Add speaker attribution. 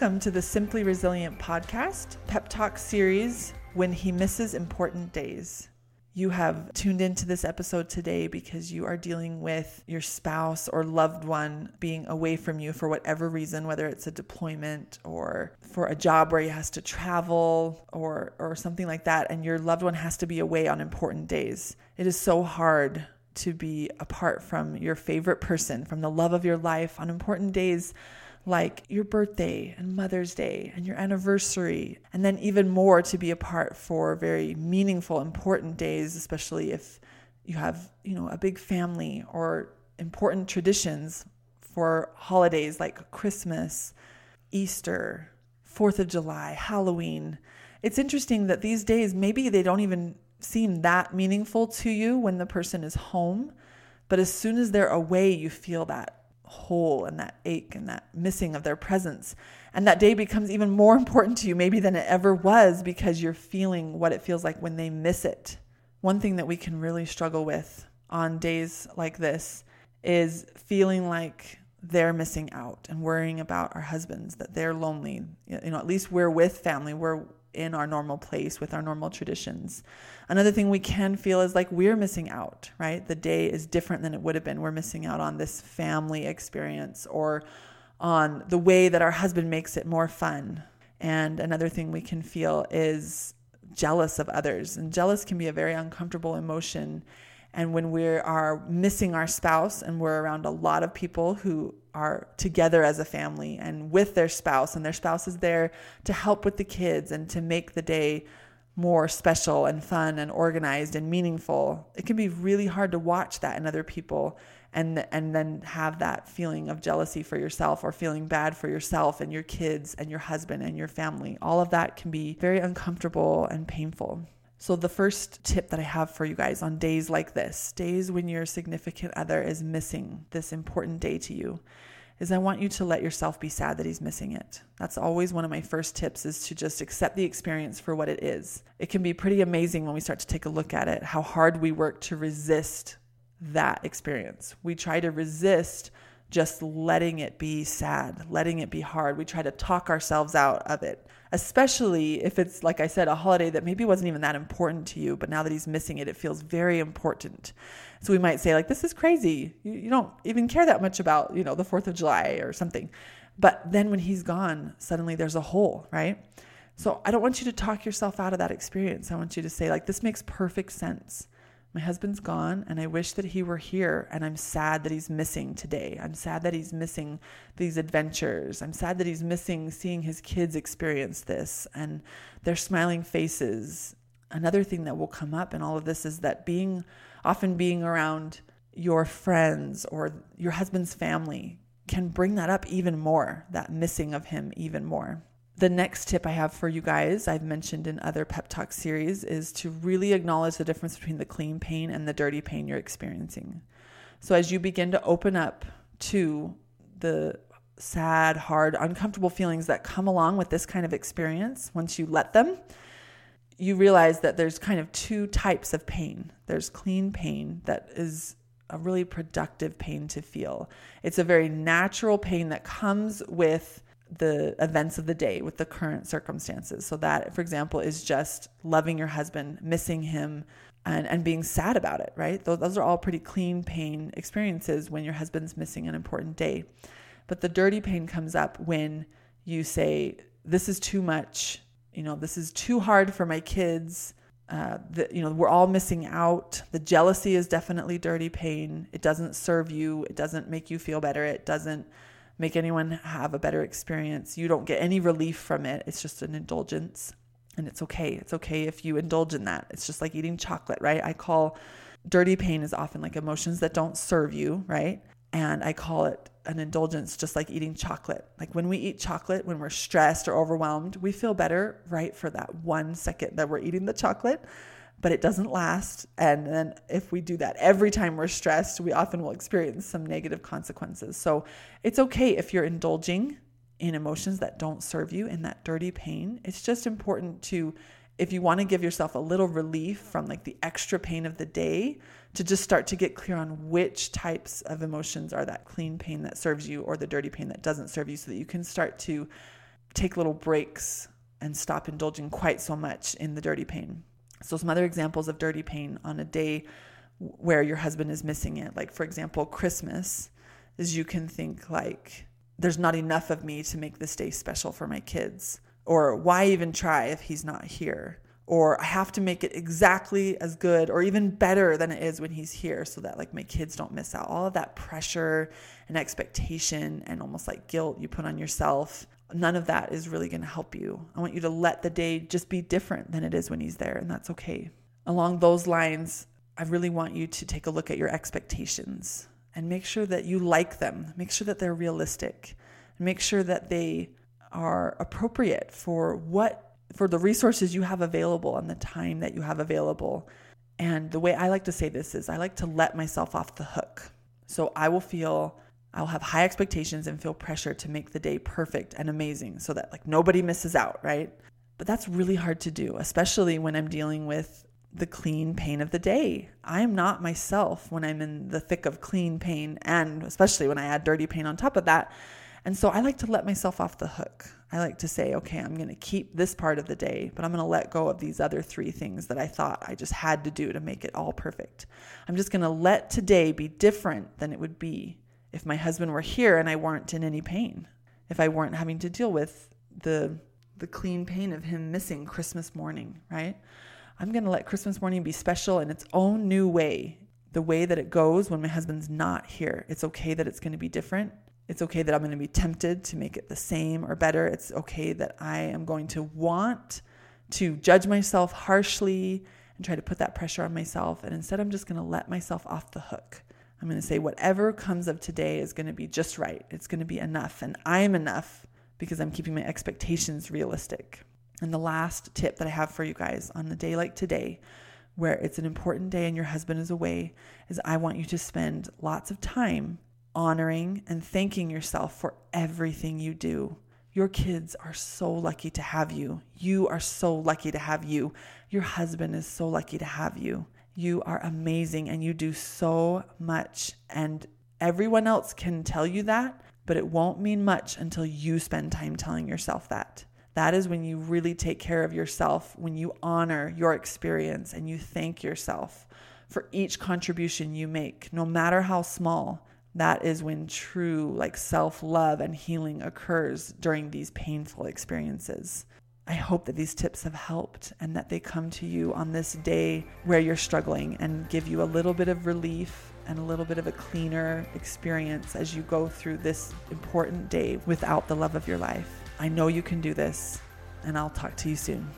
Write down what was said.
Speaker 1: Welcome to the Simply Resilient podcast, pep talk series, When He Misses Important Days. You have tuned into this episode today because you are dealing with your spouse or loved one being away from you for whatever reason, whether it's a deployment or for a job where he has to travel or, or something like that, and your loved one has to be away on important days. It is so hard to be apart from your favorite person, from the love of your life on important days like your birthday and Mother's Day and your anniversary, and then even more to be apart for very meaningful, important days, especially if you have, you know, a big family or important traditions for holidays like Christmas, Easter, Fourth of July, Halloween. It's interesting that these days maybe they don't even seem that meaningful to you when the person is home, but as soon as they're away, you feel that hole and that ache and that missing of their presence. And that day becomes even more important to you, maybe than it ever was, because you're feeling what it feels like when they miss it. One thing that we can really struggle with on days like this is feeling like they're missing out and worrying about our husbands, that they're lonely. You know, at least we're with family, we're in our normal place with our normal traditions. Another thing we can feel is like we're missing out, right? The day is different than it would have been. We're missing out on this family experience or on the way that our husband makes it more fun. And another thing we can feel is jealous of others. And jealous can be a very uncomfortable emotion. And when we are missing our spouse and we're around a lot of people who are together as a family and with their spouse, and their spouse is there to help with the kids and to make the day more special and fun and organized and meaningful, it can be really hard to watch that in other people and and then have that feeling of jealousy for yourself or feeling bad for yourself and your kids and your husband and your family. All of that can be very uncomfortable and painful. So, the first tip that I have for you guys on days like this, days when your significant other is missing this important day to you, is I want you to let yourself be sad that he's missing it. That's always one of my first tips is to just accept the experience for what it is. It can be pretty amazing when we start to take a look at it, how hard we work to resist that experience. We try to resist just letting it be sad, letting it be hard. We try to talk ourselves out of it, especially if it's, like I said, a holiday that maybe wasn't even that important to you, but now that he's missing it, it feels very important. So we might say, like, this is crazy. You, you don't even care that much about, you know, the 4th of July or something. But then when he's gone, suddenly there's a hole, right? So I don't want you to talk yourself out of that experience. I want you to say, like, this makes perfect sense. My husband's gone, and I wish that he were here. And I'm sad that he's missing today. I'm sad that he's missing these adventures. I'm sad that he's missing seeing his kids experience this and their smiling faces. Another thing that will come up in all of this is that being often being around your friends or your husband's family can bring that up even more, that missing of him even more. The next tip I have for you guys, I've mentioned in other pep talk series, is to really acknowledge the difference between the clean pain and the dirty pain you're experiencing. So as you begin to open up to the sad, hard, uncomfortable feelings that come along with this kind of experience, once you let them, you realize that there's kind of two types of pain. There's clean pain that is a really productive pain to feel. It's a very natural pain that comes with the events of the day with the current circumstances. So that, for example, is just loving your husband, missing him, and, and being sad about it, right? Those, those are all pretty clean pain experiences when your husband's missing an important day. But the dirty pain comes up when you say, This is too much. You know, this is too hard for my kids. Uh, the, you know, we're all missing out. The jealousy is definitely dirty pain. It doesn't serve you. It doesn't make you feel better. It doesn't make anyone have a better experience. You don't get any relief from it. It's just an indulgence. And it's okay. It's okay if you indulge in that. It's just like eating chocolate, right? I call dirty pain is often like emotions that don't serve you, right? And I call it an indulgence, just like eating chocolate. Like when we eat chocolate, when we're stressed or overwhelmed, we feel better right for that one second that we're eating the chocolate but it doesn't last. And then if we do that every time we're stressed, we often will experience some negative consequences. So it's okay if you're indulging in emotions that don't serve you in that dirty pain. It's just important to, if you want to give yourself a little relief from like the extra pain of the day, to just start to get clear on which types of emotions are that clean pain that serves you or the dirty pain that doesn't serve you so that you can start to take little breaks and stop indulging quite so much in the dirty pain. So, some other examples of dirty pain on a day where your husband is missing it, like for example, Christmas, is you can think like, there's not enough of me to make this day special for my kids. Or why even try if he's not here? Or I have to make it exactly as good or even better than it is when he's here so that like my kids don't miss out. All of that pressure and expectation and almost like guilt you put on yourself none of that is really going to help you. I want you to let the day just be different than it is when he's there, and that's okay. Along those lines, I really want you to take a look at your expectations and make sure that you like them. Make sure that they're realistic. Make sure that they are appropriate for what for the resources you have available and the time that you have available. And the way I like to say this is I like to let myself off the hook. So I will feel I'll have high expectations and feel pressure to make the day perfect and amazing so that like nobody misses out, right? But that's really hard to do, especially when I'm dealing with the clean pain of the day. I am not myself when I'm in the thick of clean pain and especially when I add dirty pain on top of that. And so I like to let myself off the hook. I like to say, okay, I'm going to keep this part of the day, but I'm going to let go of these other three things that I thought I just had to do to make it all perfect. I'm just going to let today be different than it would be if my husband were here and I weren't in any pain, if I weren't having to deal with the the clean pain of him missing Christmas morning, right? I'm going to let Christmas morning be special in its own new way, the way that it goes when my husband's not here. It's okay that it's going to be different. It's okay that I'm going to be tempted to make it the same or better. It's okay that I am going to want to judge myself harshly and try to put that pressure on myself. And instead, I'm just going to let myself off the hook. I'm going to say whatever comes of today is going to be just right. It's going to be enough. And I am enough because I'm keeping my expectations realistic. And the last tip that I have for you guys on a day like today, where it's an important day and your husband is away, is I want you to spend lots of time honoring and thanking yourself for everything you do. Your kids are so lucky to have you. You are so lucky to have you. Your husband is so lucky to have you. You are amazing and you do so much. And everyone else can tell you that, but it won't mean much until you spend time telling yourself that. That is when you really take care of yourself, when you honor your experience and you thank yourself for each contribution you make, no matter how small. That is when true like self-love and healing occurs during these painful experiences. I hope that these tips have helped and that they come to you on this day where you're struggling and give you a little bit of relief and a little bit of a cleaner experience as you go through this important day without the love of your life. I know you can do this, and I'll talk to you soon.